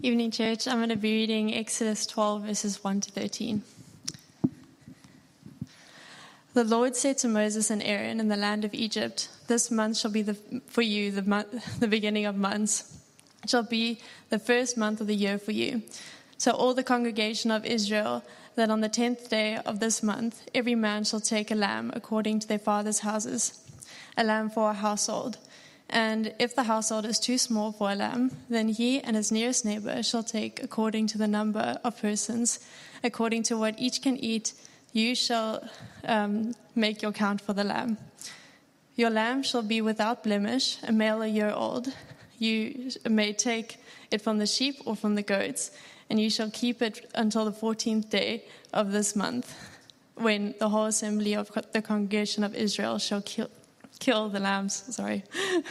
Evening, church. I'm going to be reading Exodus 12, verses 1 to 13. The Lord said to Moses and Aaron in the land of Egypt, This month shall be the, for you the, month, the beginning of months. It shall be the first month of the year for you. So all the congregation of Israel, that on the tenth day of this month, every man shall take a lamb according to their father's houses, a lamb for a household. And if the household is too small for a lamb, then he and his nearest neighbor shall take according to the number of persons, according to what each can eat, you shall um, make your count for the lamb. Your lamb shall be without blemish, a male a year old. You may take it from the sheep or from the goats, and you shall keep it until the fourteenth day of this month, when the whole assembly of the congregation of Israel shall kill, kill the lambs, sorry,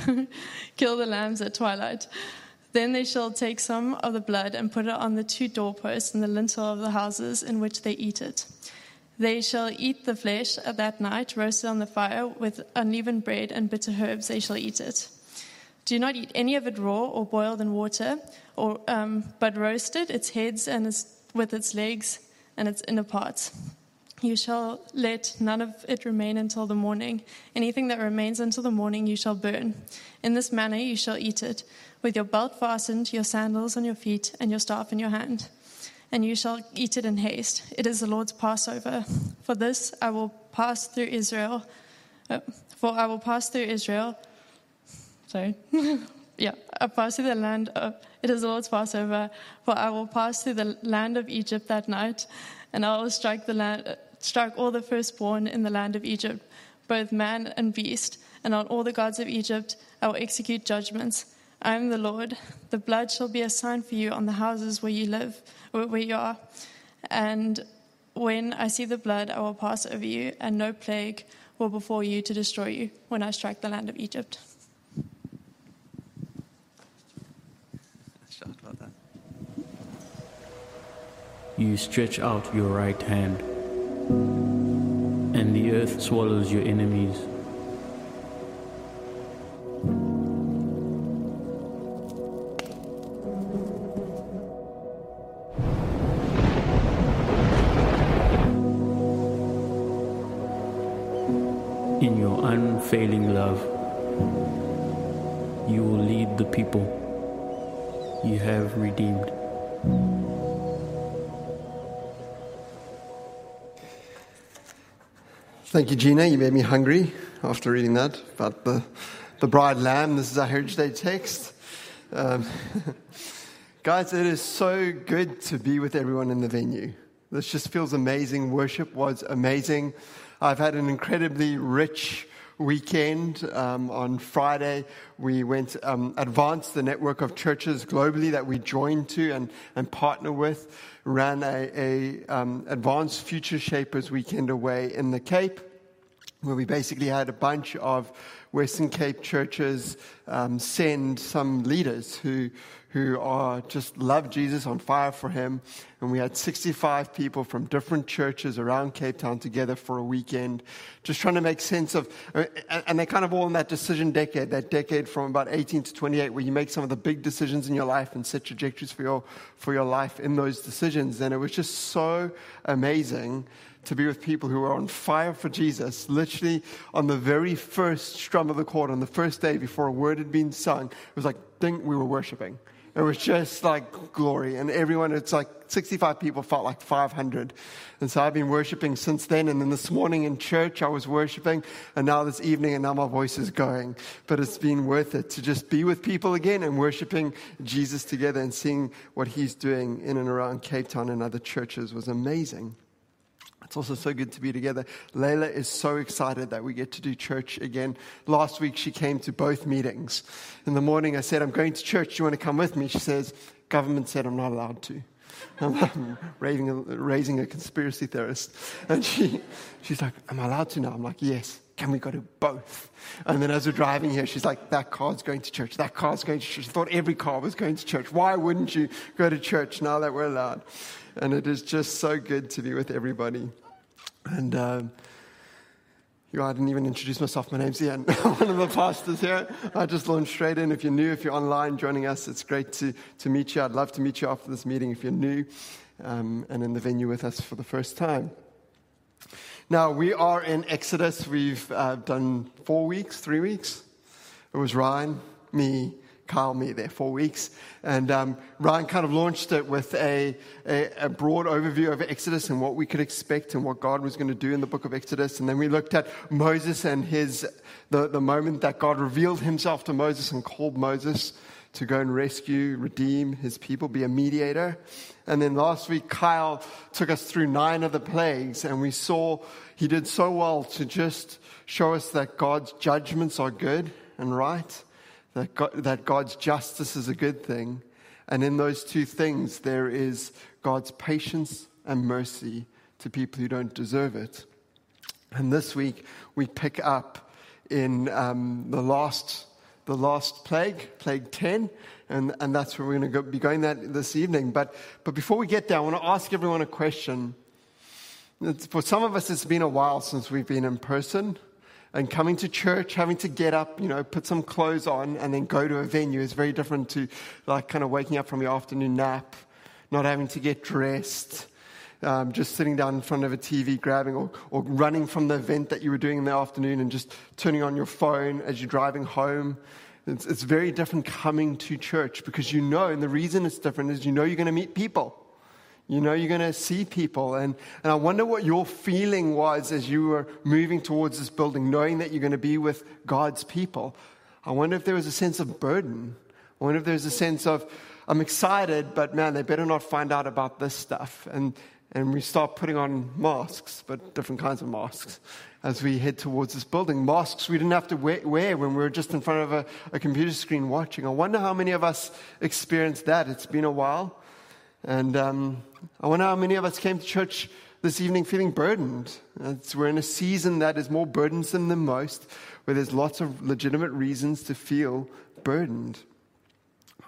kill the lambs at twilight. Then they shall take some of the blood and put it on the two doorposts and the lintel of the houses in which they eat it. They shall eat the flesh at that night, roasted on the fire with unleavened bread and bitter herbs. They shall eat it. Do not eat any of it raw or boiled in water, or um, but roasted, its heads and its, with its legs and its inner parts. You shall let none of it remain until the morning. Anything that remains until the morning you shall burn. In this manner you shall eat it, with your belt fastened, your sandals on your feet, and your staff in your hand. And you shall eat it in haste. It is the Lord's Passover. For this I will pass through Israel. Uh, for I will pass through Israel. Sorry. yeah, I pass through the land. Of, it is the Lord's Passover. For I will pass through the land of Egypt that night, and I will strike the land struck all the firstborn in the land of Egypt, both man and beast, and on all the gods of Egypt I will execute judgments. I am the Lord. The blood shall be a sign for you on the houses where you live, where you are. And when I see the blood, I will pass over you, and no plague will befall you to destroy you when I strike the land of Egypt. You stretch out your right hand and the earth swallows your enemies. In your unfailing love, you will lead the people you have redeemed. Thank you, Gina. You made me hungry after reading that about the, the braai lamb. This is our Heritage Day text. Um, guys, it is so good to be with everyone in the venue. This just feels amazing. Worship was amazing. I've had an incredibly rich weekend. Um, on Friday, we went um, advance the network of churches globally that we joined to and, and partner with. Ran a, a um, advanced future shapers weekend away in the Cape, where we basically had a bunch of Western Cape churches um, send some leaders who who are just love Jesus on fire for him. And we had 65 people from different churches around Cape Town together for a weekend, just trying to make sense of, uh, and they're kind of all in that decision decade, that decade from about 18 to 28, where you make some of the big decisions in your life and set trajectories for your, for your life in those decisions. And it was just so amazing to be with people who are on fire for Jesus, literally on the very first strum of the chord, on the first day before a word had been sung. It was like, we were worshiping. It was just like glory. And everyone, it's like 65 people felt like 500. And so I've been worshiping since then. And then this morning in church, I was worshiping. And now this evening, and now my voice is going. But it's been worth it to just be with people again and worshiping Jesus together and seeing what he's doing in and around Cape Town and other churches was amazing. It's also so good to be together. Layla is so excited that we get to do church again. Last week, she came to both meetings. In the morning, I said, I'm going to church. Do you want to come with me? She says, Government said I'm not allowed to. I'm raising a, raising a conspiracy theorist. And she, she's like, Am I allowed to now? I'm like, Yes. Can we go to both? And then as we're driving here, she's like, That car's going to church. That car's going to church. She thought every car was going to church. Why wouldn't you go to church now that we're allowed? And it is just so good to be with everybody. And um, You, I didn't even introduce myself. My name's Ian, one of the pastors here. I just launched straight in. If you're new, if you're online joining us, it's great to, to meet you. I'd love to meet you after this meeting if you're new um, and in the venue with us for the first time. Now, we are in Exodus. We've uh, done four weeks, three weeks. It was Ryan, me, Kyle me there four weeks. And um, Ryan kind of launched it with a, a, a, broad overview of Exodus and what we could expect and what God was going to do in the book of Exodus. And then we looked at Moses and his, the, the moment that God revealed himself to Moses and called Moses to go and rescue, redeem his people, be a mediator. And then last week, Kyle took us through nine of the plagues, and we saw he did so well to just show us that God's judgments are good and right that, God, that God's justice is a good thing. And in those two things, there is God's patience and mercy to people who don't deserve it. And this week, we pick up in um, the, last, the last plague, plague 10, and, and that's where we're going to be going that this evening. But, but before we get there, I want to ask everyone a question. It's, for some of us, it's been a while since we've been in person and coming to church, having to get up, you know, put some clothes on, and then go to a venue is very different to like kind of waking up from your afternoon nap, not having to get dressed, um, just sitting down in front of a TV, grabbing or, or running from the event that you were doing in the afternoon and just turning on your phone as you're driving home. It's, it's very different coming to church because you know, and the reason it's different is you know you're going to meet people. You know, you're going to see people. And, and I wonder what your feeling was as you were moving towards this building, knowing that you're going to be with God's people. I wonder if there was a sense of burden. I wonder if there's a sense of, I'm excited, but man, they better not find out about this stuff. And, and we start putting on masks, but different kinds of masks, as we head towards this building. Masks we didn't have to wear when we were just in front of a, a computer screen watching. I wonder how many of us experienced that. It's been a while. And um, I wonder how many of us came to church this evening feeling burdened. It's, we're in a season that is more burdensome than most, where there's lots of legitimate reasons to feel burdened.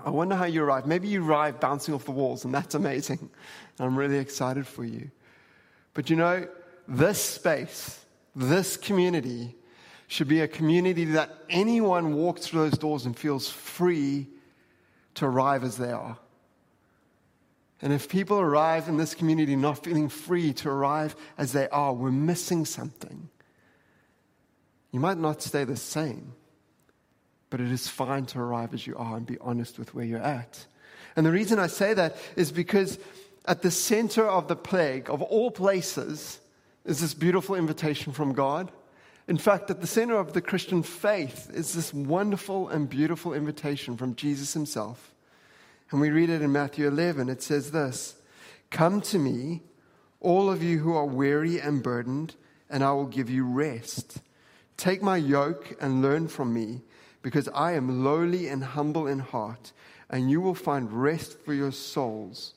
I wonder how you arrive. Maybe you arrive bouncing off the walls, and that's amazing. I'm really excited for you. But you know, this space, this community, should be a community that anyone walks through those doors and feels free to arrive as they are. And if people arrive in this community not feeling free to arrive as they are, we're missing something. You might not stay the same, but it is fine to arrive as you are and be honest with where you're at. And the reason I say that is because at the center of the plague, of all places, is this beautiful invitation from God. In fact, at the center of the Christian faith is this wonderful and beautiful invitation from Jesus himself and we read it in Matthew 11. It says this Come to me, all of you who are weary and burdened, and I will give you rest. Take my yoke and learn from me, because I am lowly and humble in heart, and you will find rest for your souls.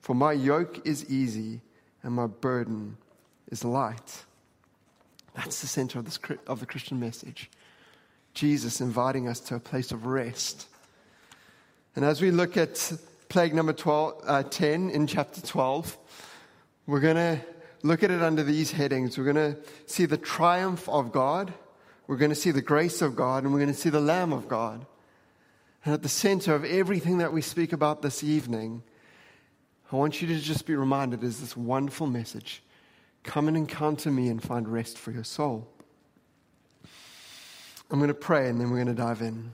For my yoke is easy and my burden is light. That's the center of, this, of the Christian message. Jesus inviting us to a place of rest and as we look at plague number 12, uh, 10 in chapter 12, we're going to look at it under these headings. We're going to see the triumph of God, we're going to see the grace of God, and we're going to see the Lamb of God. And at the center of everything that we speak about this evening, I want you to just be reminded is this wonderful message come and encounter me and find rest for your soul. I'm going to pray and then we're going to dive in.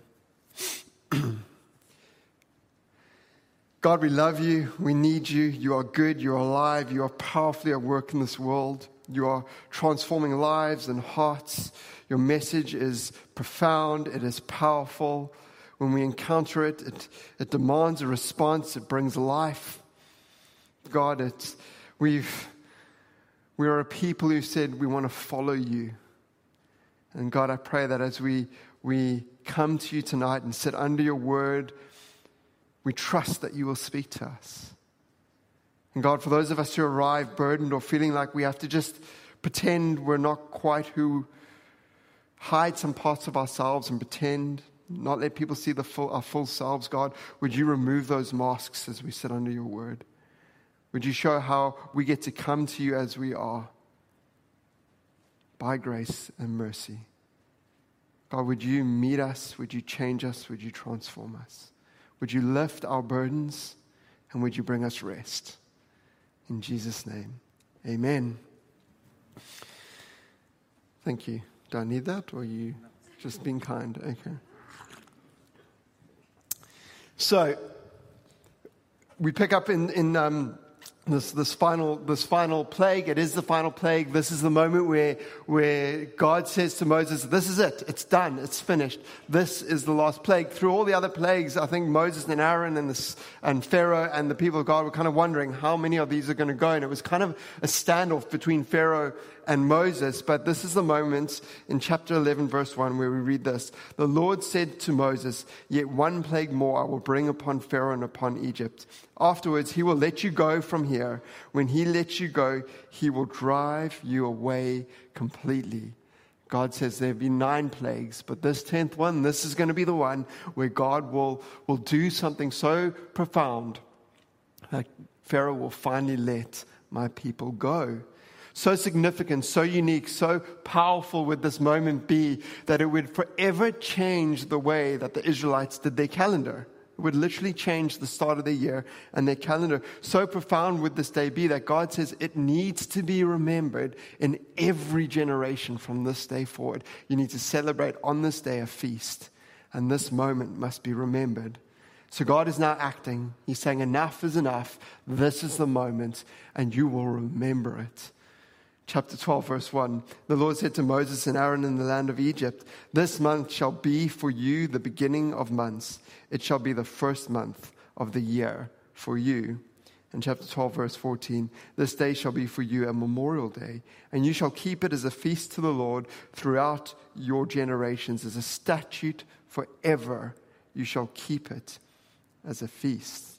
God, we love you. We need you. You are good. You are alive. You are powerfully at work in this world. You are transforming lives and hearts. Your message is profound. It is powerful. When we encounter it, it, it demands a response. It brings life. God, it's, we've, we are a people who said we want to follow you. And God, I pray that as we, we come to you tonight and sit under your word, we trust that you will speak to us. And God, for those of us who arrive burdened or feeling like we have to just pretend we're not quite who, hide some parts of ourselves and pretend, not let people see the full, our full selves, God, would you remove those masks as we sit under your word? Would you show how we get to come to you as we are? by grace and mercy. God, would you meet us? Would you change us? Would you transform us? Would you lift our burdens? And would you bring us rest? In Jesus' name, amen. Thank you. Do I need that or you just being kind? Okay. So, we pick up in, in um, this, this, final, this final plague. It is the final plague. This is the moment where, where God says to Moses, This is it. It's done. It's finished. This is the last plague. Through all the other plagues, I think Moses and Aaron and, this, and Pharaoh and the people of God were kind of wondering how many of these are going to go. And it was kind of a standoff between Pharaoh and Moses. But this is the moment in chapter 11, verse 1, where we read this The Lord said to Moses, Yet one plague more I will bring upon Pharaoh and upon Egypt. Afterwards, he will let you go from here. When he lets you go, he will drive you away completely. God says there have been nine plagues, but this tenth one, this is going to be the one where God will, will do something so profound that Pharaoh will finally let my people go so significant, so unique, so powerful would this moment be that it would forever change the way that the Israelites did their calendar. It would literally change the start of the year and their calendar. So profound would this day be that God says it needs to be remembered in every generation from this day forward. You need to celebrate on this day a feast, and this moment must be remembered. So God is now acting. He's saying, Enough is enough. This is the moment, and you will remember it chapter 12, verse 1. The Lord said to Moses and Aaron in the land of Egypt, This month shall be for you the beginning of months. It shall be the first month of the year for you. And chapter 12, verse 14 This day shall be for you a memorial day, and you shall keep it as a feast to the Lord throughout your generations, as a statute forever. You shall keep it as a feast.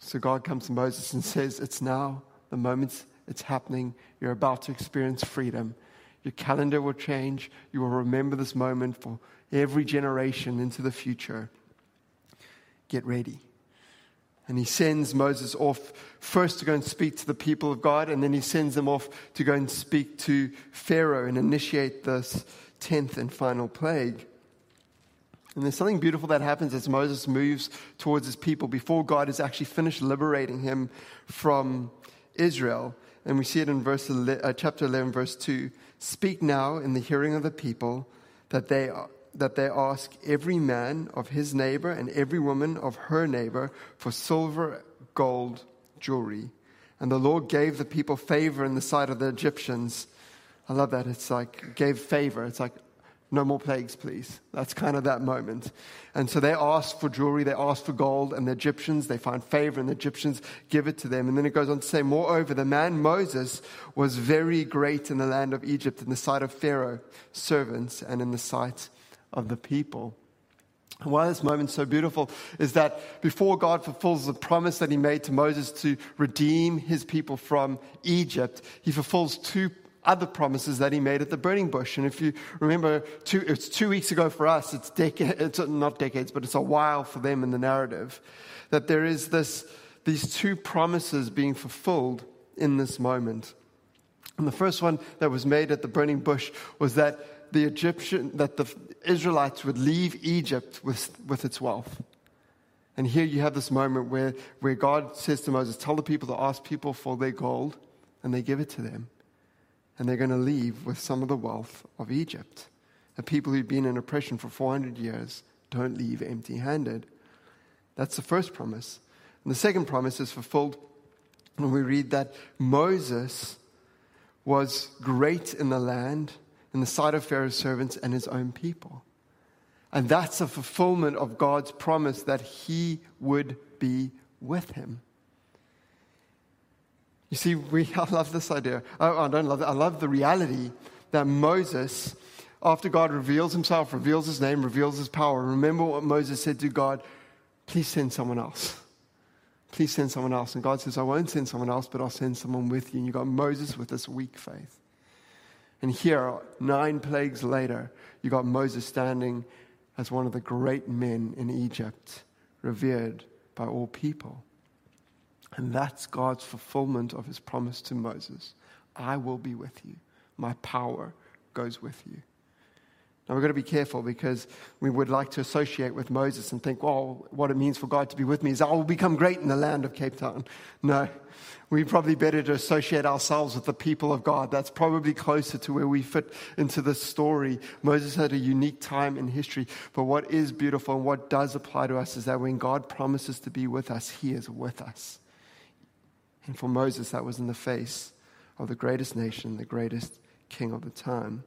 So God comes to Moses and says, It's now the moment it's happening. You're about to experience freedom. Your calendar will change. You will remember this moment for every generation into the future. Get ready. And he sends Moses off first to go and speak to the people of God, and then he sends them off to go and speak to Pharaoh and initiate this 10th and final plague. And there's something beautiful that happens as Moses moves towards his people before God has actually finished liberating him from Israel. And we see it in verse, uh, chapter 11, verse 2. Speak now in the hearing of the people that they, that they ask every man of his neighbor and every woman of her neighbor for silver, gold, jewelry. And the Lord gave the people favor in the sight of the Egyptians. I love that. It's like, gave favor. It's like, no more plagues, please. That's kind of that moment. And so they ask for jewelry, they ask for gold, and the Egyptians, they find favor, and the Egyptians give it to them. And then it goes on to say, Moreover, the man Moses was very great in the land of Egypt, in the sight of Pharaoh, servants, and in the sight of the people. And why this moment's so beautiful is that before God fulfills the promise that he made to Moses to redeem his people from Egypt, he fulfills two other promises that he made at the burning bush. And if you remember, two, it's two weeks ago for us, it's, it's not decades, but it's a while for them in the narrative, that there is this, these two promises being fulfilled in this moment. And the first one that was made at the burning bush was that the Egyptian, that the Israelites would leave Egypt with, with its wealth. And here you have this moment where, where God says to Moses, Tell the people to ask people for their gold, and they give it to them and they're going to leave with some of the wealth of Egypt. The people who've been in oppression for 400 years don't leave empty handed. That's the first promise. And the second promise is fulfilled when we read that Moses was great in the land, in the sight of Pharaoh's servants and his own people. And that's a fulfillment of God's promise that he would be with him. You see, we, I love this idea. Oh, I don't love it. I love the reality that Moses, after God reveals himself, reveals his name, reveals his power, remember what Moses said to God please send someone else. Please send someone else. And God says, I won't send someone else, but I'll send someone with you. And you got Moses with this weak faith. And here, nine plagues later, you got Moses standing as one of the great men in Egypt, revered by all people. And that's God's fulfillment of his promise to Moses I will be with you my power goes with you. Now, we've got to be careful because we would like to associate with Moses and think, well, what it means for God to be with me is I will become great in the land of Cape Town. No, we probably better to associate ourselves with the people of God. That's probably closer to where we fit into this story. Moses had a unique time in history, but what is beautiful and what does apply to us is that when God promises to be with us, He is with us. And for Moses, that was in the face of the greatest nation, the greatest king of the time.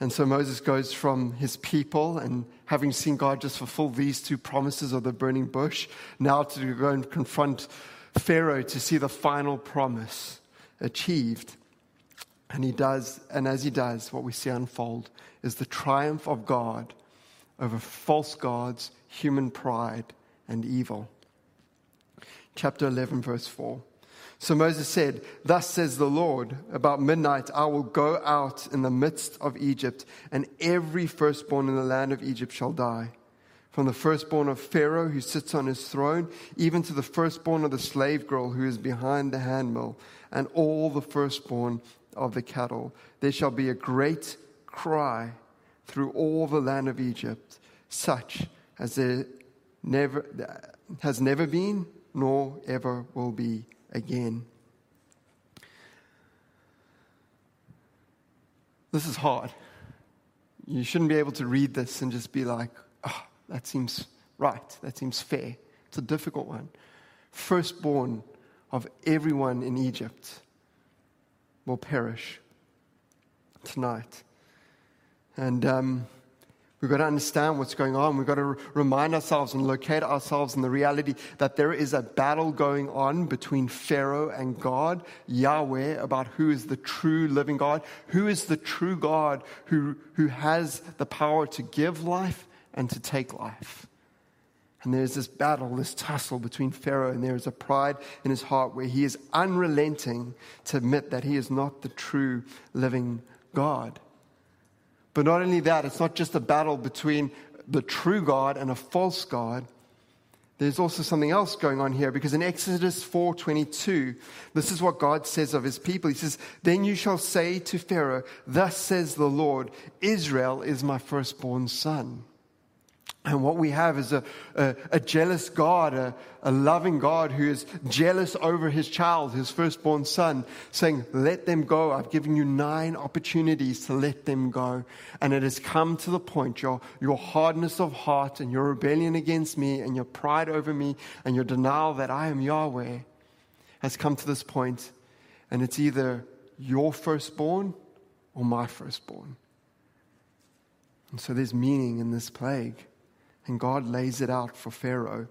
And so Moses goes from his people and having seen God just fulfill these two promises of the burning bush, now to go and confront Pharaoh to see the final promise achieved. And he does, and as he does, what we see unfold is the triumph of God over false gods, human pride, and evil. Chapter 11, verse 4. So Moses said, Thus says the Lord, about midnight I will go out in the midst of Egypt, and every firstborn in the land of Egypt shall die. From the firstborn of Pharaoh who sits on his throne, even to the firstborn of the slave girl who is behind the handmill, and all the firstborn of the cattle. There shall be a great cry through all the land of Egypt, such as there never has never been, nor ever will be again. This is hard. You shouldn't be able to read this and just be like, oh, that seems right, that seems fair. It's a difficult one. Firstborn of everyone in Egypt will perish tonight. And um, We've got to understand what's going on. We've got to remind ourselves and locate ourselves in the reality that there is a battle going on between Pharaoh and God, Yahweh, about who is the true living God, who is the true God who, who has the power to give life and to take life. And there's this battle, this tussle between Pharaoh, and there is a pride in his heart where he is unrelenting to admit that he is not the true living God. But not only that, it's not just a battle between the true God and a false God. There's also something else going on here because in Exodus 4:22, this is what God says of his people. He says, "Then you shall say to Pharaoh, thus says the Lord, Israel is my firstborn son." And what we have is a, a, a jealous God, a, a, loving God who is jealous over his child, his firstborn son, saying, Let them go. I've given you nine opportunities to let them go. And it has come to the point, your, your hardness of heart and your rebellion against me and your pride over me and your denial that I am Yahweh has come to this point. point, And it's either your firstborn or my firstborn. And so there's meaning in this plague. And God lays it out for Pharaoh.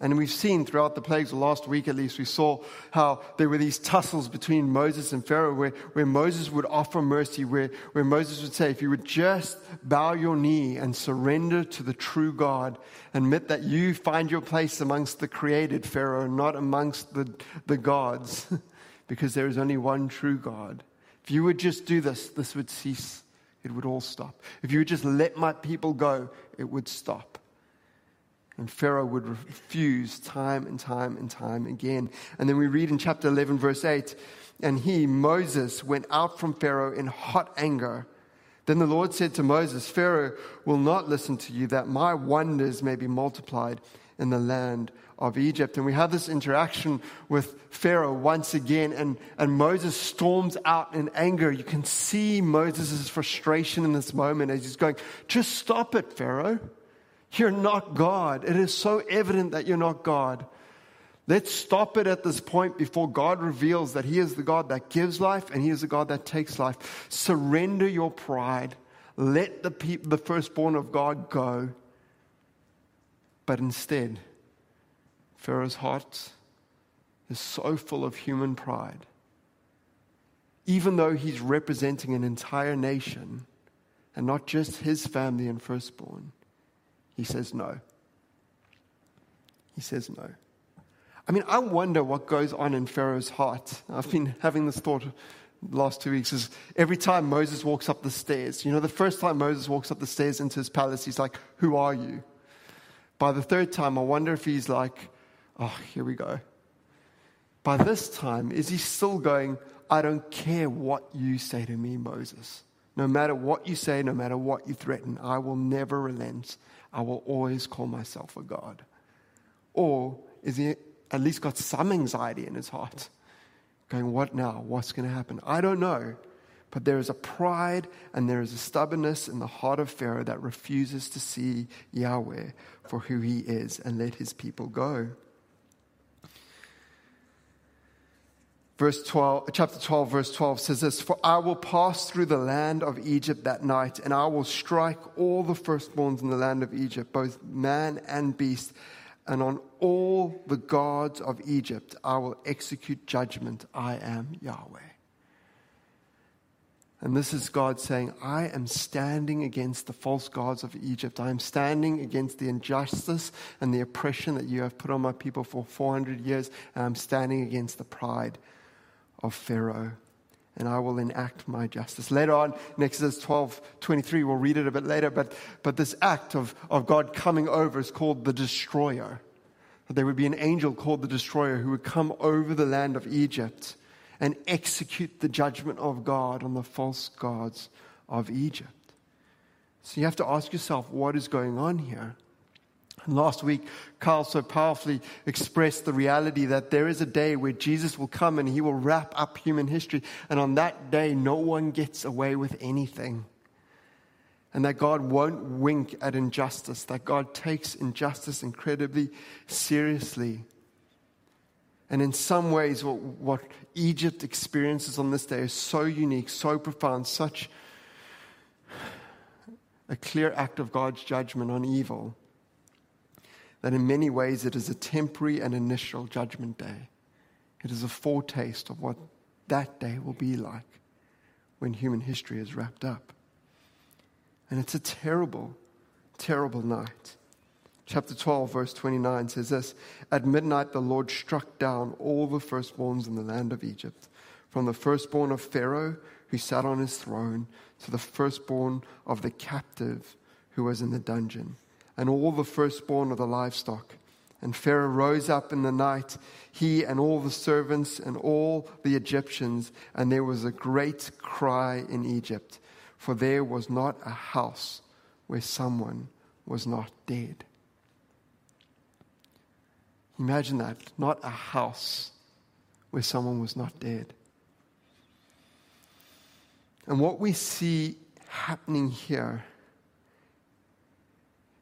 And we've seen throughout the plagues, last week at least, we saw how there were these tussles between Moses and Pharaoh where, where Moses would offer mercy, where, where Moses would say, if you would just bow your knee and surrender to the true God, admit that you find your place amongst the created, Pharaoh, not amongst the, the gods, because there is only one true God. If you would just do this, this would cease it would all stop. If you would just let my people go, it would stop. And Pharaoh would refuse time and time and time again. And then we read in chapter 11, verse 8, and he, Moses, went out from Pharaoh in hot anger. Then the Lord said to Moses, Pharaoh will not listen to you, that my wonders may be multiplied in the land of Egypt. And we have this interaction with Pharaoh once again, and, and Moses storms out in anger. You can see Moses' frustration in this moment as he's going, Just stop it, Pharaoh. You're not God. It is so evident that you're not God. Let's stop it at this point before God reveals that He is the God that gives life and He is the God that takes life. Surrender your pride. Let the, the firstborn of God go. But instead, Pharaoh's heart is so full of human pride. Even though he's representing an entire nation and not just his family and firstborn, he says no. He says no. I mean, I wonder what goes on in Pharaoh's heart. I've been having this thought last two weeks is every time Moses walks up the stairs, you know, the first time Moses walks up the stairs into his palace, he's like, Who are you? By the third time, I wonder if he's like, oh, here we go. by this time, is he still going, I don't care what you say to me, Moses? No matter what you say, no matter what you threaten, I will never relent. I will always call myself a God. Or is he at least got some anxiety in his heart? Going, what now? What's going to happen? I don't know. But there is a pride and there is a stubbornness in the heart of Pharaoh that refuses to see Yahweh for who he is and let his people go. Verse 12, chapter 12, verse 12 says this For I will pass through the land of Egypt that night, and I will strike all the firstborns in the land of Egypt, both man and beast, and on all the gods of Egypt I will execute judgment. I am Yahweh. And this is God saying, I am standing against the false gods of Egypt. I am standing against the injustice and the oppression that you have put on my people for 400 years. And I'm standing against the pride of Pharaoh. And I will enact my justice. Later on, Exodus 12 23, we'll read it a bit later, but, but this act of, of God coming over is called the destroyer. There would be an angel called the destroyer who would come over the land of Egypt and execute the judgment of God on the false gods of Egypt. So you have to ask yourself, what is going on here? Last week, Carl so powerfully expressed the reality that there is a day where Jesus will come and he will wrap up human history. And on that day, no one gets away with anything. And that God won't wink at injustice, that God takes injustice incredibly seriously. And in some ways, what, what, Egypt experiences on this day is so unique, so profound, such a clear act of God's judgment on evil, that in many ways it is a temporary and initial judgment day. It is a foretaste of what that day will be like when human history is wrapped up. And it's a terrible, terrible night. Chapter 12, verse 29 says this At midnight, the Lord struck down all the firstborns in the land of Egypt, from the firstborn of Pharaoh, who sat on his throne, to the firstborn of the captive who was in the dungeon, and all the firstborn of the livestock. And Pharaoh rose up in the night, he and all the servants and all the Egyptians, and there was a great cry in Egypt, for there was not a house where someone was not dead. Imagine that. Not a house where someone was not dead. And what we see happening here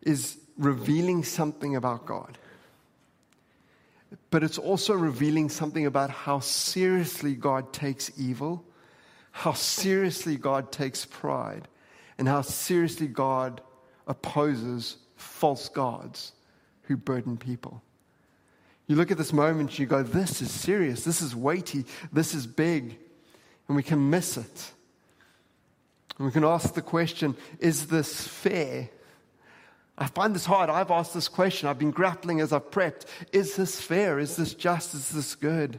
is revealing something about God. But it's also revealing something about how seriously God takes evil, how seriously God takes pride, and how seriously God opposes false gods who burden people. You look at this moment you go, This is serious, this is weighty, this is big, and we can miss it. And we can ask the question Is this fair? I find this hard. I've asked this question. I've been grappling as I've prepped. Is this fair? Is this just? Is this good?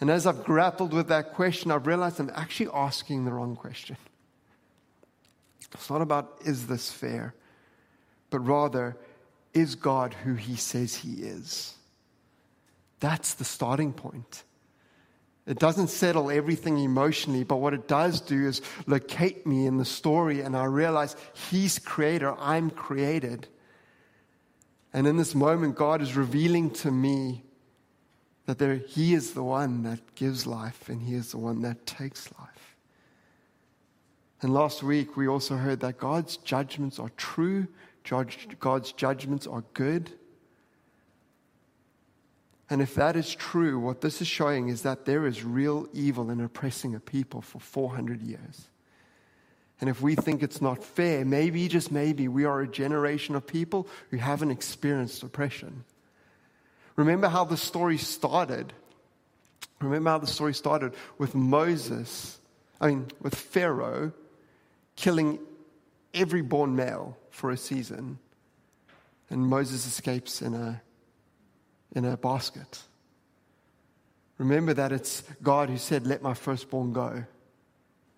And as I've grappled with that question, I've realized I'm actually asking the wrong question. It's not about, is this fair? But rather, is God who he says he is? That's the starting point. It doesn't settle everything emotionally, but what it does do is locate me in the story, and I realize He's creator, I'm created. And in this moment, God is revealing to me that there, He is the one that gives life, and He is the one that takes life. And last week, we also heard that God's judgments are true, God's judgments are good. And if that is true, what this is showing is that there is real evil in oppressing a people for 400 years. And if we think it's not fair, maybe, just maybe, we are a generation of people who haven't experienced oppression. Remember how the story started. Remember how the story started with Moses, I mean, with Pharaoh killing every born male for a season. And Moses escapes in a in a basket. Remember that it's God who said, Let my firstborn go.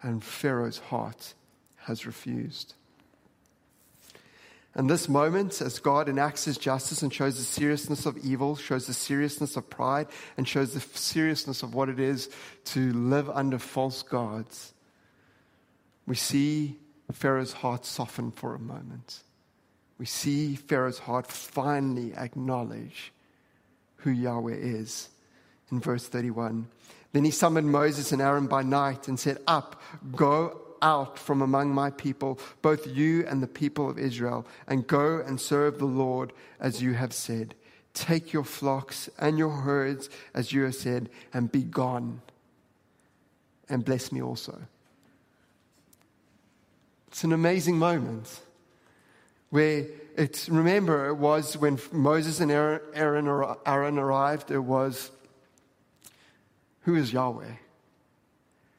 And Pharaoh's heart has refused. And this moment, as God enacts his justice and shows the seriousness of evil, shows the seriousness of pride, and shows the seriousness of what it is to live under false gods, we see Pharaoh's heart soften for a moment. We see Pharaoh's heart finally acknowledge who Yahweh is in verse 31. Then he summoned Moses and Aaron by night and said, Up, go out from among my people, both you and the people of Israel, and go and serve the Lord as you have said. Take your flocks and your herds as you have said, and be gone. And bless me also. It's an amazing moment where it's, remember, it was when Moses and Aaron, Aaron, arrived, it was, who is Yahweh?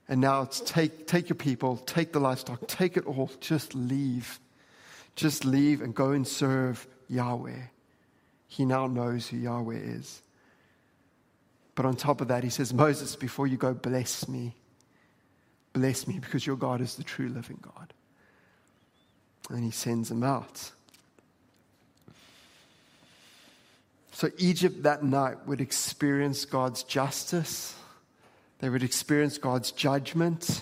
And now it's take, take your people, take the livestock, take it all, just leave. Just leave and go and serve Yahweh. He now knows who Yahweh is. But on top of that, he says, Moses, before you go, bless me. Bless me because your God is the true living God. And he sends him out. So Egypt that night would experience God's justice they would experience God's judgment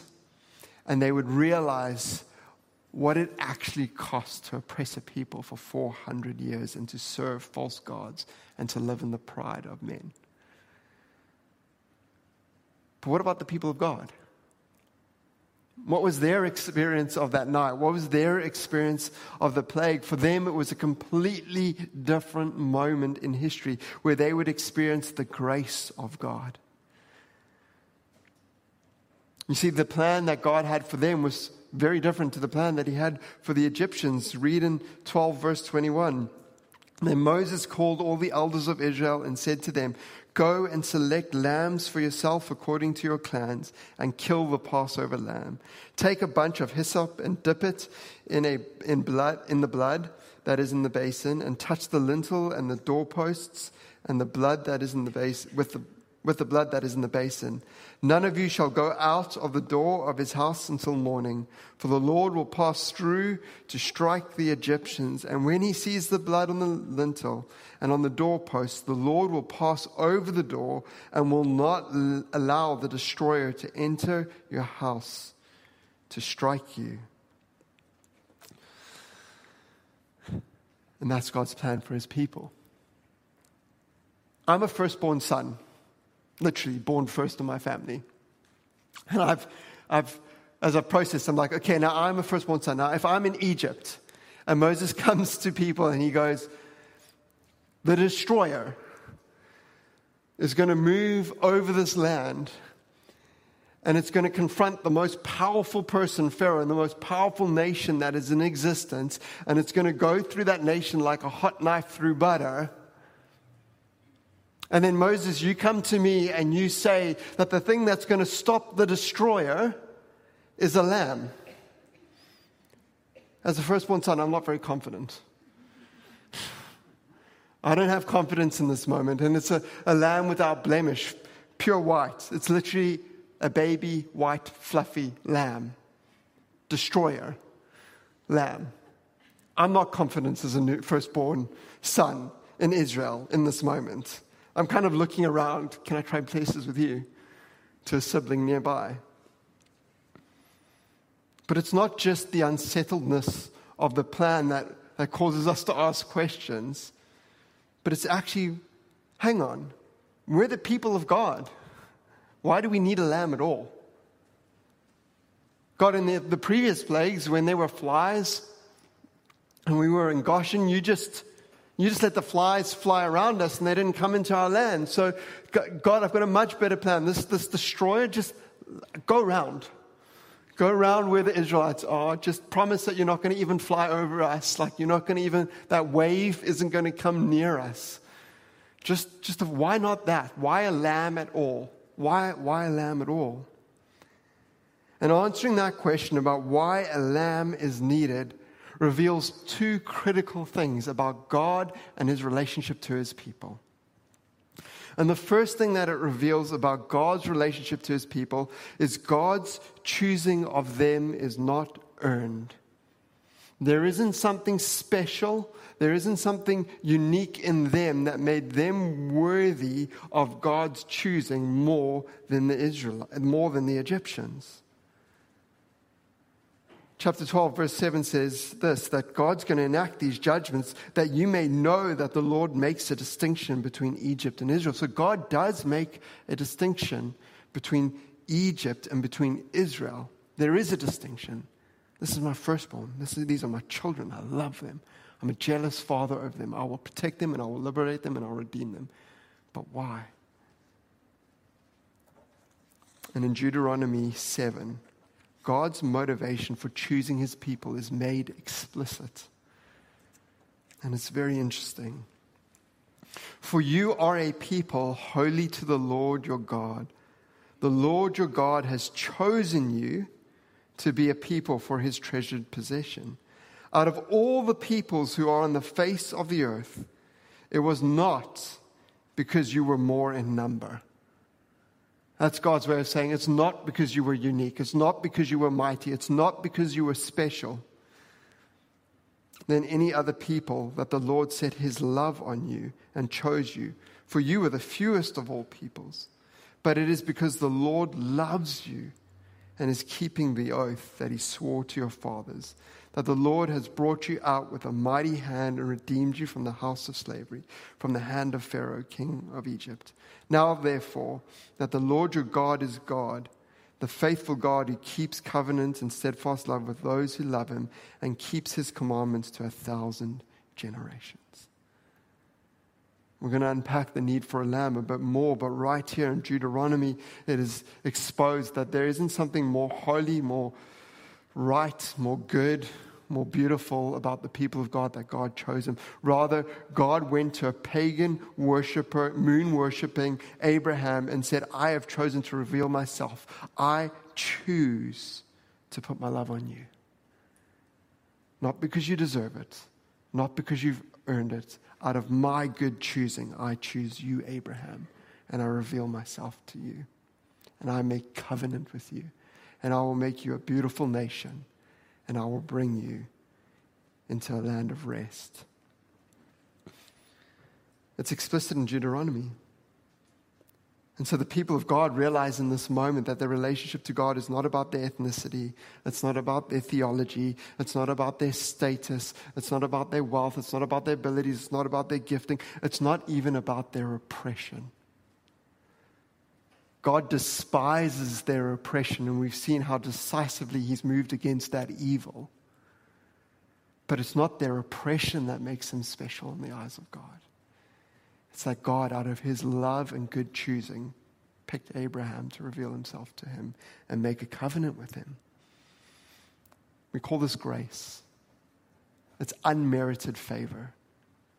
and they would realize what it actually cost to oppress a people for 400 years and to serve false gods and to live in the pride of men. But what about the people of God? What was their experience of that night? What was their experience of the plague? For them, it was a completely different moment in history where they would experience the grace of God. You see, the plan that God had for them was very different to the plan that he had for the Egyptians. Read in 12, verse 21. Then Moses called all the elders of Israel and said to them, Go and select lambs for yourself according to your clans and kill the Passover lamb. Take a bunch of hyssop and dip it in, a, in, blood, in the blood that is in the basin and touch the lintel and the doorposts and the blood that is in the base with the with the blood that is in the basin. None of you shall go out of the door of his house until morning, for the Lord will pass through to strike the Egyptians. And when he sees the blood on the lintel and on the doorpost, the Lord will pass over the door and will not allow the destroyer to enter your house to strike you. And that's God's plan for his people. I'm a firstborn son literally born first in my family. And I've, I've, as I process, I'm like, okay, now I'm a firstborn son. Now, if I'm in Egypt and Moses comes to people and he goes, the destroyer is going to move over this land and it's going to confront the most powerful person, Pharaoh, and the most powerful nation that is in existence, and it's going to go through that nation like a hot knife through butter. And then, Moses, you come to me and you say that the thing that's going to stop the destroyer is a lamb. As a firstborn son, I'm not very confident. I don't have confidence in this moment. And it's a, a lamb without blemish, pure white. It's literally a baby, white, fluffy lamb. Destroyer, lamb. I'm not confident as a firstborn son in Israel in this moment. I'm kind of looking around. Can I trade places with you? To a sibling nearby. But it's not just the unsettledness of the plan that, that causes us to ask questions, but it's actually hang on, we're the people of God. Why do we need a lamb at all? God, in the, the previous plagues, when there were flies and we were in Goshen, you just you just let the flies fly around us and they didn't come into our land. So, God, I've got a much better plan. This, this destroyer, just go around. Go around where the Israelites are. Just promise that you're not going to even fly over us. Like you're not going to even, that wave isn't going to come near us. Just, just why not that? Why a lamb at all? Why, why a lamb at all? And answering that question about why a lamb is needed reveals two critical things about God and his relationship to his people. And the first thing that it reveals about God's relationship to his people is God's choosing of them is not earned. There isn't something special, there isn't something unique in them that made them worthy of God's choosing more than the Israel, more than the Egyptians. Chapter 12, verse 7 says this that God's going to enact these judgments that you may know that the Lord makes a distinction between Egypt and Israel. So God does make a distinction between Egypt and between Israel. There is a distinction. This is my firstborn. Is, these are my children. I love them. I'm a jealous father over them. I will protect them and I will liberate them and I'll redeem them. But why? And in Deuteronomy 7, God's motivation for choosing his people is made explicit. And it's very interesting. For you are a people holy to the Lord your God. The Lord your God has chosen you to be a people for his treasured possession. Out of all the peoples who are on the face of the earth, it was not because you were more in number. That's God's way of saying it's not because you were unique, it's not because you were mighty, it's not because you were special than any other people that the Lord set his love on you and chose you. For you were the fewest of all peoples. But it is because the Lord loves you and is keeping the oath that he swore to your fathers, that the Lord has brought you out with a mighty hand and redeemed you from the house of slavery, from the hand of Pharaoh, king of Egypt. Now, therefore, that the Lord your God is God, the faithful God who keeps covenant and steadfast love with those who love him and keeps his commandments to a thousand generations. We're going to unpack the need for a lamb a bit more, but right here in Deuteronomy, it is exposed that there isn't something more holy, more right, more good, more beautiful about the people of God that God chose them. Rather, God went to a pagan worshiper, moon worshiping Abraham, and said, I have chosen to reveal myself. I choose to put my love on you. Not because you deserve it, not because you've earned it, out of my good choosing, I choose you, Abraham, and I reveal myself to you. And I make covenant with you. And I will make you a beautiful nation. And I will bring you into a land of rest. It's explicit in Deuteronomy. And so the people of God realize in this moment that their relationship to God is not about their ethnicity, it's not about their theology, it's not about their status, it's not about their wealth, it's not about their abilities, it's not about their gifting, it's not even about their oppression. God despises their oppression, and we've seen how decisively He's moved against that evil. But it's not their oppression that makes them special in the eyes of God. It's that God, out of his love and good choosing, picked Abraham to reveal himself to him and make a covenant with him. We call this grace. It's unmerited favor.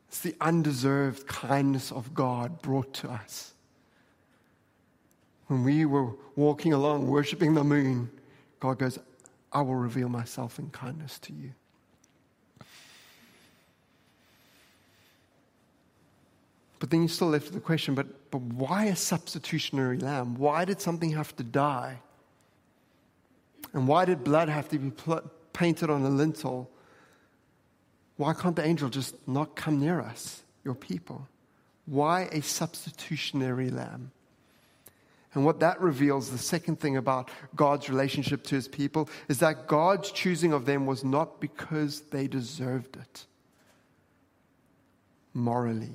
It's the undeserved kindness of God brought to us. When we were walking along, worshiping the moon, God goes, I will reveal myself in kindness to you. But then you're still left the question but, but why a substitutionary lamb? Why did something have to die? And why did blood have to be pl- painted on a lintel? Why can't the angel just not come near us, your people? Why a substitutionary lamb? And what that reveals, the second thing about God's relationship to his people, is that God's choosing of them was not because they deserved it morally.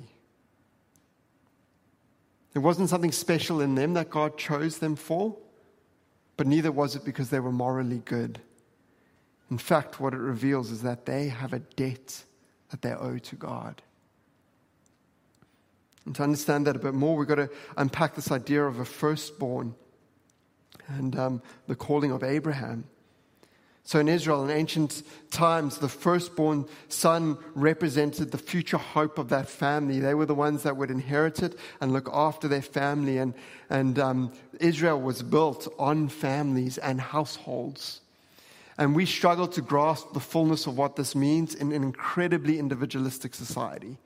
There wasn't something special in them that God chose them for, but neither was it because they were morally good. In fact, what it reveals is that they have a debt that they owe to God. And to understand that a bit more, we've got to unpack this idea of a firstborn and um, the calling of Abraham. So in Israel, in ancient times, the firstborn son represented the future hope of that family. They were the ones that would inherit it and look after their family. And, and um, Israel was built on families and households. And we struggle to grasp the fullness of what this means in an incredibly individualistic society.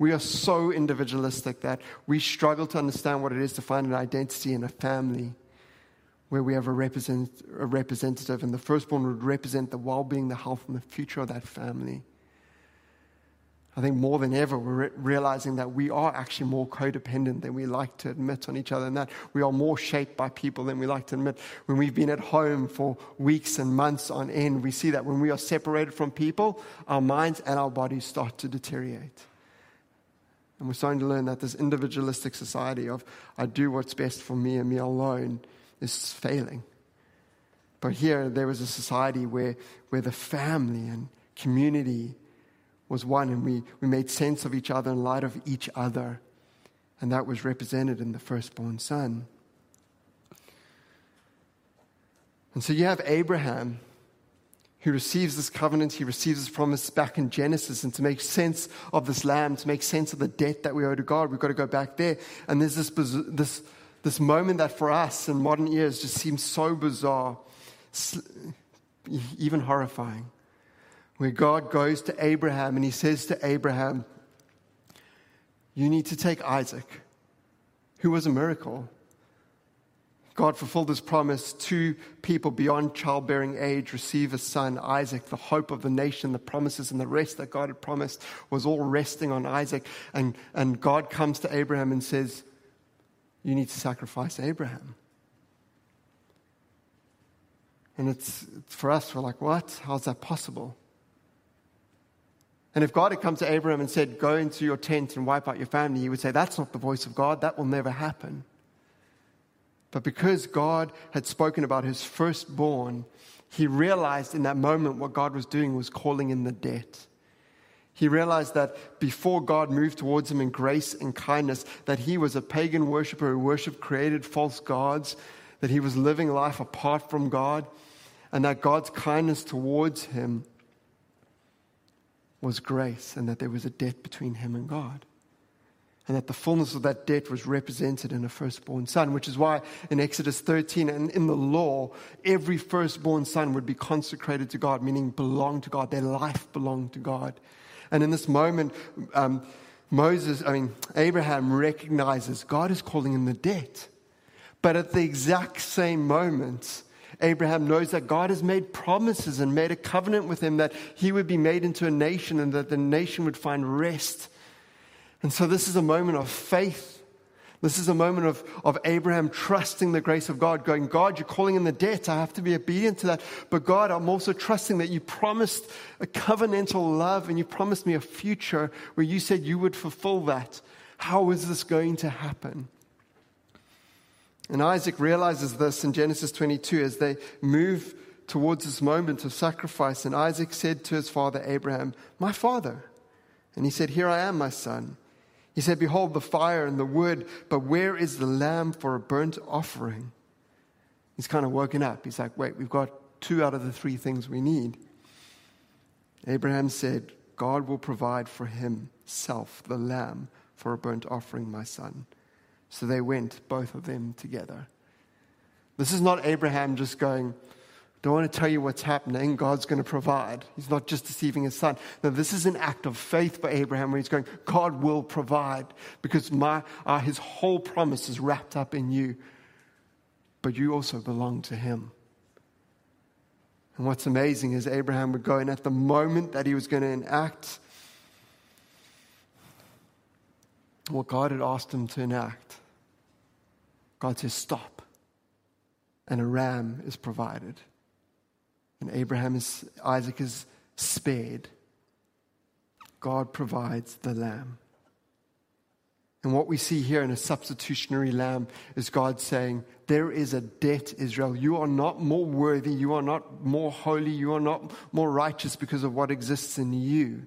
We are so individualistic that we struggle to understand what it is to find an identity in a family. where we have a, represent, a representative, and the firstborn would represent the well being, the health, and the future of that family. I think more than ever, we're re- realizing that we are actually more codependent than we like to admit on each other, and that we are more shaped by people than we like to admit. When we've been at home for weeks and months on end, we see that when we are separated from people, our minds and our bodies start to deteriorate. And we're starting to learn that this individualistic society of I do what's best for me and me alone is failing. But here, there was a society where, where the family and community was one, and we, we made sense of each other in light of each other. And that was represented in the firstborn son. And so you have Abraham who receives this covenant, he receives this promise back in Genesis. And to make sense of this lamb, to make sense of the debt that we owe to God, we've got to go back there. And there's this, this, this moment that for us in modern ears just seems so bizarre, even horrifying where God goes to Abraham and he says to Abraham, You need to take Isaac, who was a miracle. God fulfilled his promise. Two people beyond childbearing age receive a son, Isaac, the hope of the nation, the promises and the rest that God had promised was all resting on Isaac. And, and God comes to Abraham and says, You need to sacrifice Abraham. And it's, for us, we're like, What? How's that possible? And if God had come to Abraham and said, Go into your tent and wipe out your family, he would say, That's not the voice of God. That will never happen. But because God had spoken about his firstborn, he realized in that moment what God was doing was calling in the debt. He realized that before God moved towards him in grace and kindness, that he was a pagan worshiper who worshiped created false gods, that he was living life apart from God, and that God's kindness towards him was grace and that there was a debt between him and God. And that the fullness of that debt was represented in a firstborn son, which is why in Exodus 13 and in the law, every firstborn son would be consecrated to God, meaning belong to God. Their life belonged to God. And in this moment, um, Moses, I mean, Abraham recognizes God is calling in the debt. But at the exact same moment, Abraham knows that God has made promises and made a covenant with him that he would be made into a nation and that the nation would find rest. And so this is a moment of faith. This is a moment of, of Abraham trusting the grace of God, going, God, you're calling in the debt. I have to be obedient to that. But God, I'm also trusting that you promised a covenantal love and you promised me a future where you said you would fulfill that. How is this going to happen? And Isaac realizes this in Genesis 22 as they move towards this moment of sacrifice. And Isaac said to his father Abraham, My father. And he said, Here I am, my son. He said, Behold the fire and the wood, but where is the lamb for a burnt offering? He's kind of woken up. He's like, Wait, we've got two out of the three things we need. Abraham said, God will provide for himself the lamb for a burnt offering, my son. So they went, both of them together. This is not Abraham just going, don't want to tell you what's happening. God's going to provide. He's not just deceiving his son. No, this is an act of faith for Abraham where he's going, God will provide because my, uh, his whole promise is wrapped up in you. But you also belong to him. And what's amazing is Abraham would go, and at the moment that he was going to enact what God had asked him to enact, God says, Stop. And a ram is provided. And Abraham is, Isaac is spared. God provides the lamb. And what we see here in a substitutionary lamb is God saying, There is a debt, Israel. You are not more worthy. You are not more holy. You are not more righteous because of what exists in you.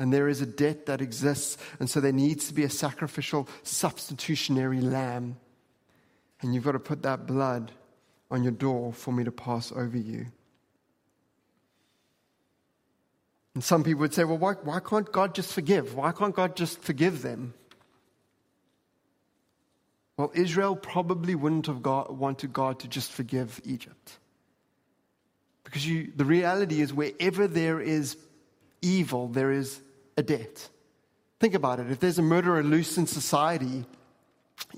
And there is a debt that exists. And so there needs to be a sacrificial, substitutionary lamb. And you've got to put that blood on your door for me to pass over you. And some people would say, well, why, why can't God just forgive? Why can't God just forgive them? Well, Israel probably wouldn't have got, wanted God to just forgive Egypt. Because you, the reality is, wherever there is evil, there is a debt. Think about it. If there's a murderer loose in society,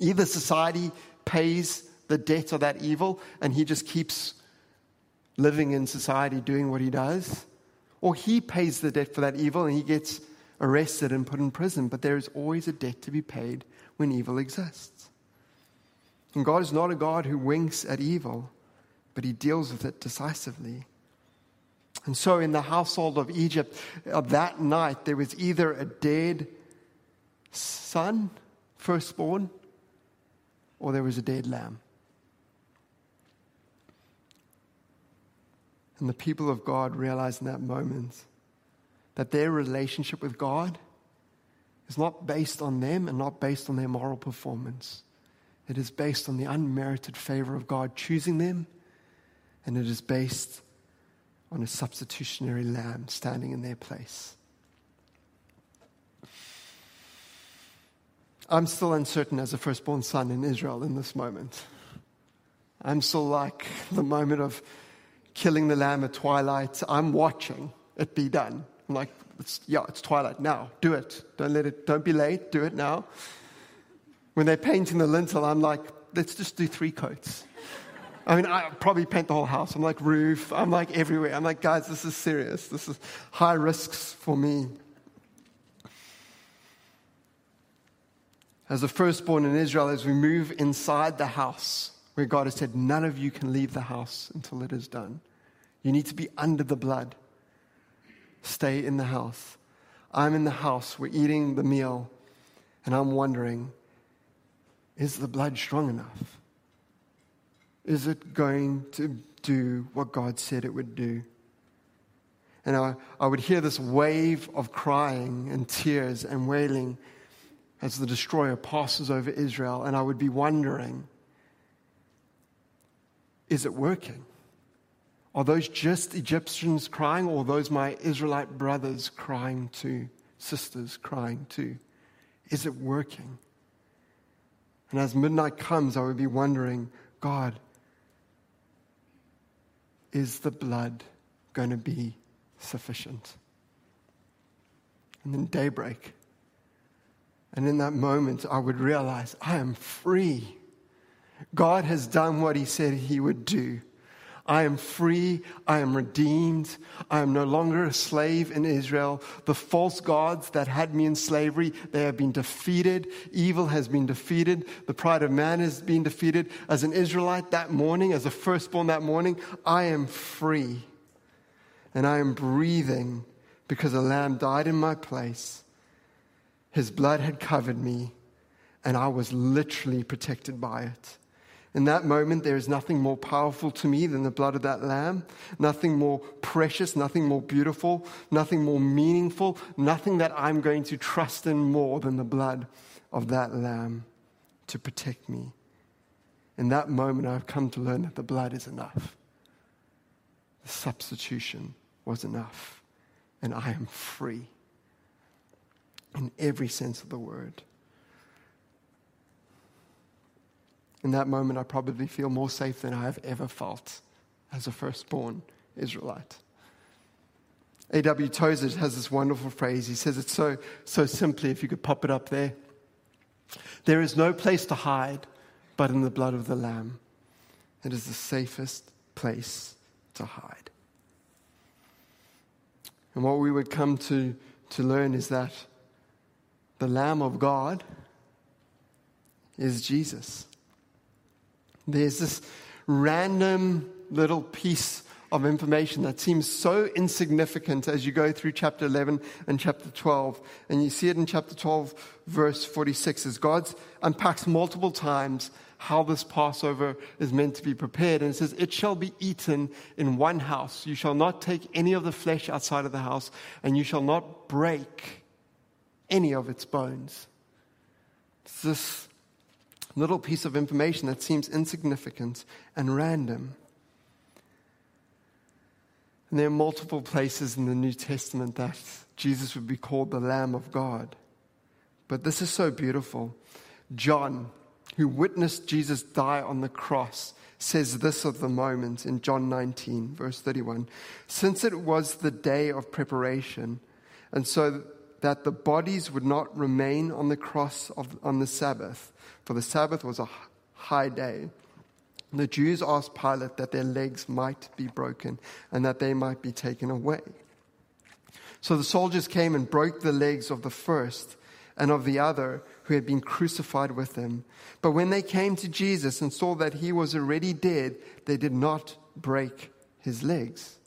either society pays the debt of that evil and he just keeps living in society doing what he does. Or he pays the debt for that evil and he gets arrested and put in prison. But there is always a debt to be paid when evil exists. And God is not a God who winks at evil, but he deals with it decisively. And so, in the household of Egypt, of that night, there was either a dead son, firstborn, or there was a dead lamb. And the people of God realize in that moment that their relationship with God is not based on them and not based on their moral performance. It is based on the unmerited favor of God choosing them, and it is based on a substitutionary lamb standing in their place. I'm still uncertain as a firstborn son in Israel in this moment. I'm still like the moment of killing the lamb at twilight. I'm watching it be done. I'm like, it's, yeah, it's twilight now. Do it. Don't let it. Don't be late. Do it now. When they're painting the lintel, I'm like, let's just do three coats. I mean, I probably paint the whole house. I'm like roof. I'm like everywhere. I'm like, guys, this is serious. This is high risks for me. As a firstborn in Israel, as we move inside the house, where God has said, None of you can leave the house until it is done. You need to be under the blood. Stay in the house. I'm in the house. We're eating the meal. And I'm wondering is the blood strong enough? Is it going to do what God said it would do? And I, I would hear this wave of crying and tears and wailing as the destroyer passes over Israel. And I would be wondering is it working? Are those just Egyptians crying, or those my Israelite brothers crying too, sisters crying too? Is it working? And as midnight comes, I would be wondering, God, is the blood going to be sufficient? And then daybreak. And in that moment, I would realize I am free. God has done what he said he would do. I am free. I am redeemed. I am no longer a slave in Israel. The false gods that had me in slavery, they have been defeated. Evil has been defeated. The pride of man has been defeated. As an Israelite that morning, as a firstborn that morning, I am free. And I am breathing because a lamb died in my place. His blood had covered me, and I was literally protected by it. In that moment, there is nothing more powerful to me than the blood of that lamb, nothing more precious, nothing more beautiful, nothing more meaningful, nothing that I'm going to trust in more than the blood of that lamb to protect me. In that moment, I've come to learn that the blood is enough. The substitution was enough, and I am free in every sense of the word. In that moment, I probably feel more safe than I have ever felt as a firstborn Israelite. A.W. Tozer has this wonderful phrase. He says it so, so simply, if you could pop it up there. There is no place to hide but in the blood of the Lamb. It is the safest place to hide. And what we would come to, to learn is that the Lamb of God is Jesus. There's this random little piece of information that seems so insignificant as you go through chapter 11 and chapter 12. And you see it in chapter 12, verse 46, as God unpacks multiple times how this Passover is meant to be prepared. And it says, It shall be eaten in one house. You shall not take any of the flesh outside of the house, and you shall not break any of its bones. It's this little piece of information that seems insignificant and random. And there are multiple places in the New Testament that Jesus would be called the Lamb of God. But this is so beautiful. John, who witnessed Jesus die on the cross, says this of the moment in John 19, verse 31. Since it was the day of preparation, and so that the bodies would not remain on the cross of, on the Sabbath, for the Sabbath was a high day. The Jews asked Pilate that their legs might be broken and that they might be taken away. So the soldiers came and broke the legs of the first and of the other who had been crucified with him. But when they came to Jesus and saw that he was already dead, they did not break his legs.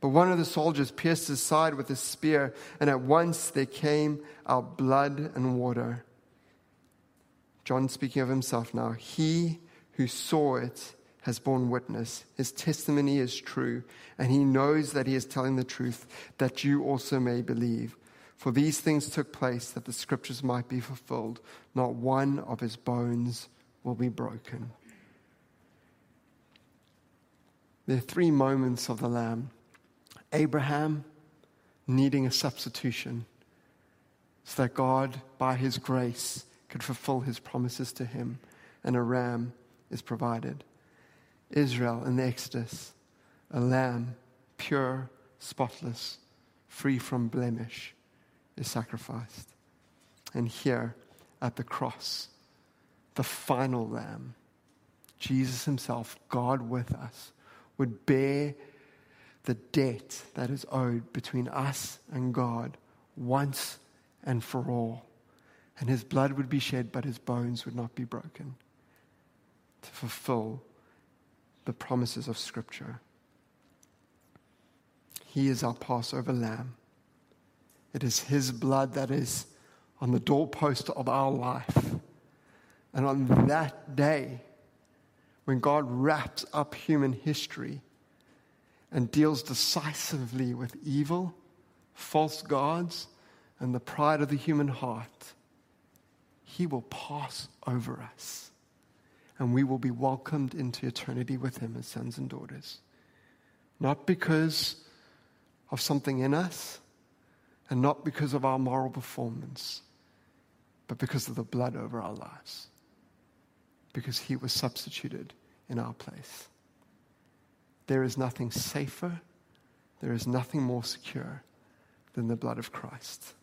But one of the soldiers pierced his side with a spear, and at once there came out blood and water. John speaking of himself now, he who saw it has borne witness. His testimony is true, and he knows that he is telling the truth, that you also may believe. For these things took place that the scriptures might be fulfilled. Not one of his bones will be broken. There are three moments of the Lamb Abraham needing a substitution so that God, by his grace, could fulfill his promises to him, and a ram is provided. Israel in the Exodus, a lamb, pure, spotless, free from blemish, is sacrificed. And here at the cross, the final lamb, Jesus himself, God with us, would bear the debt that is owed between us and God once and for all. And his blood would be shed, but his bones would not be broken to fulfill the promises of Scripture. He is our Passover lamb. It is his blood that is on the doorpost of our life. And on that day, when God wraps up human history and deals decisively with evil, false gods, and the pride of the human heart, he will pass over us. And we will be welcomed into eternity with him as sons and daughters. Not because of something in us, and not because of our moral performance, but because of the blood over our lives because he was substituted in our place. There is nothing safer, there is nothing more secure than the blood of Christ.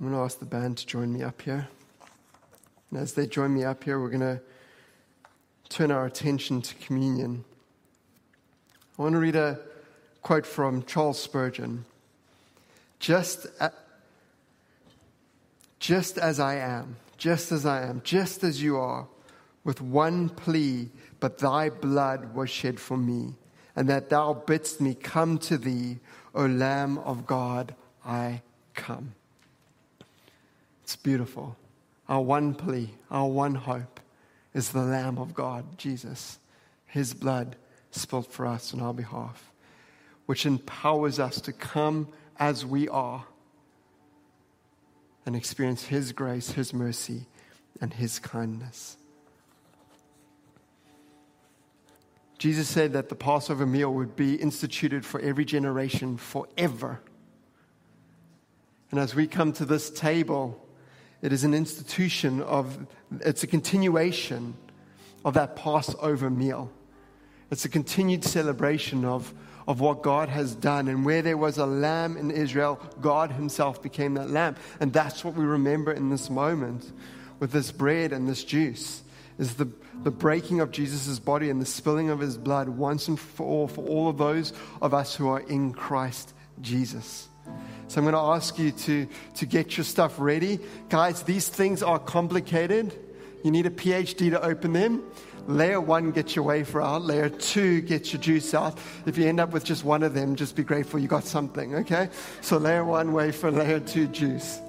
I'm going to ask the band to join me up here. And as they join me up here, we're going to turn our attention to communion. I want to read a quote from Charles Spurgeon. Just, just as I am, just as I am, just as you are, with one plea, but thy blood was shed for me, and that thou bidst me come to thee, O Lamb of God, I come. It's beautiful. Our one plea, our one hope is the Lamb of God, Jesus, his blood spilt for us on our behalf, which empowers us to come as we are and experience His grace, His mercy, and His kindness. Jesus said that the Passover meal would be instituted for every generation forever. And as we come to this table, it is an institution of, it's a continuation of that Passover meal. It's a continued celebration of, of what God has done. And where there was a lamb in Israel, God Himself became that lamb. And that's what we remember in this moment with this bread and this juice is the, the breaking of Jesus' body and the spilling of his blood once and for all for all of those of us who are in Christ Jesus. So I'm going to ask you to, to get your stuff ready. Guys, these things are complicated. You need a PhD to open them. Layer one gets your wafer out. Layer two gets your juice out. If you end up with just one of them, just be grateful you got something, okay? So layer one wafer, layer two juice.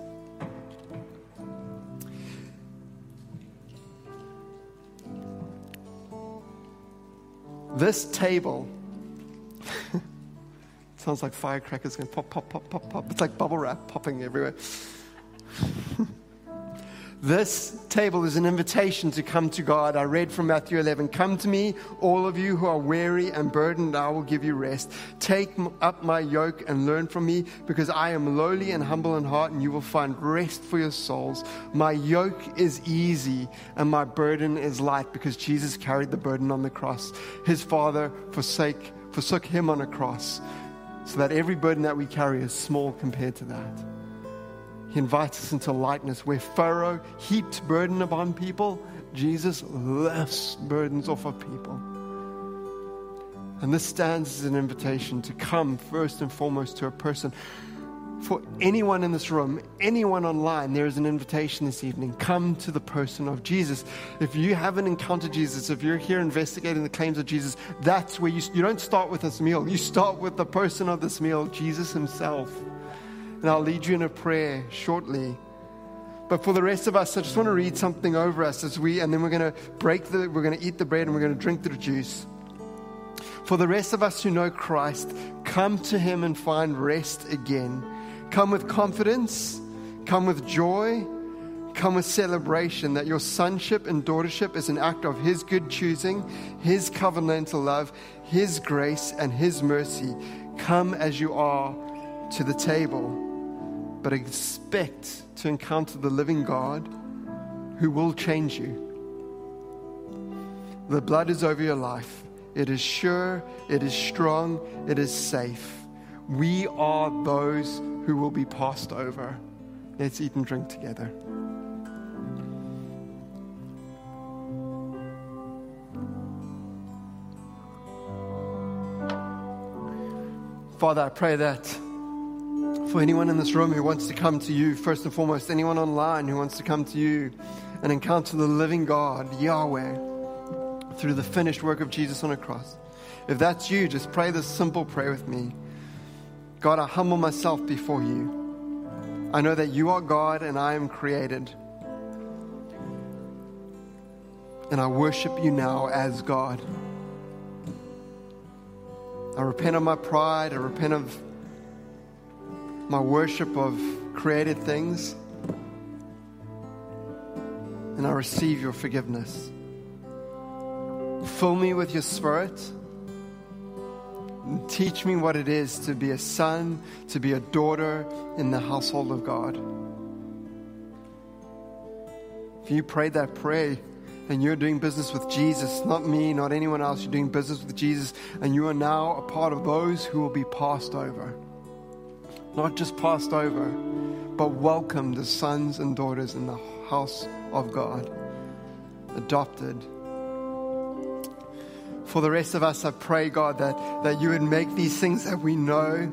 This table sounds like firecrackers going pop, pop, pop, pop, pop. It's like bubble wrap popping everywhere. This table is an invitation to come to God. I read from Matthew 11 Come to me, all of you who are weary and burdened, I will give you rest. Take up my yoke and learn from me, because I am lowly and humble in heart, and you will find rest for your souls. My yoke is easy and my burden is light, because Jesus carried the burden on the cross. His Father forsake, forsook him on a cross, so that every burden that we carry is small compared to that. He invites us into lightness where Pharaoh heaped burden upon people. Jesus lifts burdens off of people. And this stands as an invitation to come first and foremost to a person. For anyone in this room, anyone online, there is an invitation this evening. Come to the person of Jesus. If you haven't encountered Jesus, if you're here investigating the claims of Jesus, that's where you, you don't start with this meal. You start with the person of this meal, Jesus himself. And I'll lead you in a prayer shortly. But for the rest of us, I just want to read something over us as we, and then we're going to break the, we're going to eat the bread and we're going to drink the juice. For the rest of us who know Christ, come to Him and find rest again. Come with confidence, come with joy, come with celebration that your sonship and daughtership is an act of His good choosing, His covenantal love, His grace, and His mercy. Come as you are to the table, but expect to encounter the living God who will change you. The blood is over your life. It is sure, it is strong, it is safe. We are those who will be passed over. Let's eat and drink together. Father, I pray that for anyone in this room who wants to come to you, first and foremost, anyone online who wants to come to you and encounter the living God, Yahweh through the finished work of Jesus on a cross. If that's you, just pray this simple prayer with me. God, I humble myself before you. I know that you are God and I am created. And I worship you now as God. I repent of my pride. I repent of my worship of created things. And I receive your forgiveness. Fill me with your spirit. Teach me what it is to be a son, to be a daughter in the household of God. If you prayed that prayer and you're doing business with Jesus, not me, not anyone else, you're doing business with Jesus, and you are now a part of those who will be passed over. Not just passed over, but welcomed as sons and daughters in the house of God, adopted for the rest of us, I pray, God, that, that you would make these things that we know,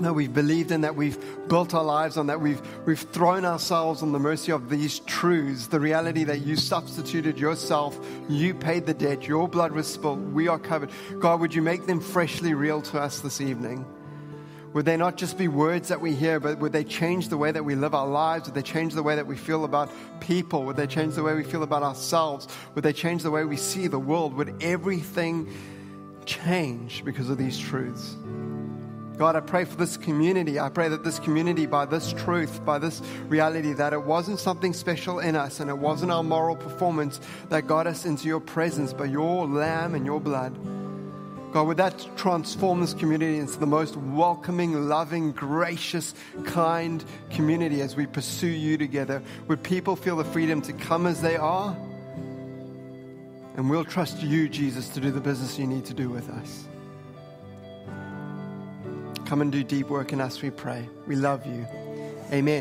that we've believed in, that we've built our lives on, that we've, we've thrown ourselves on the mercy of these truths, the reality that you substituted yourself, you paid the debt, your blood was spilled, we are covered. God, would you make them freshly real to us this evening? Would they not just be words that we hear, but would they change the way that we live our lives? Would they change the way that we feel about people? Would they change the way we feel about ourselves? Would they change the way we see the world? Would everything change because of these truths? God, I pray for this community. I pray that this community, by this truth, by this reality, that it wasn't something special in us and it wasn't our moral performance that got us into your presence, but your lamb and your blood. God, would that transform this community into the most welcoming, loving, gracious, kind community as we pursue you together? Would people feel the freedom to come as they are? And we'll trust you, Jesus, to do the business you need to do with us. Come and do deep work in us, we pray. We love you. Amen.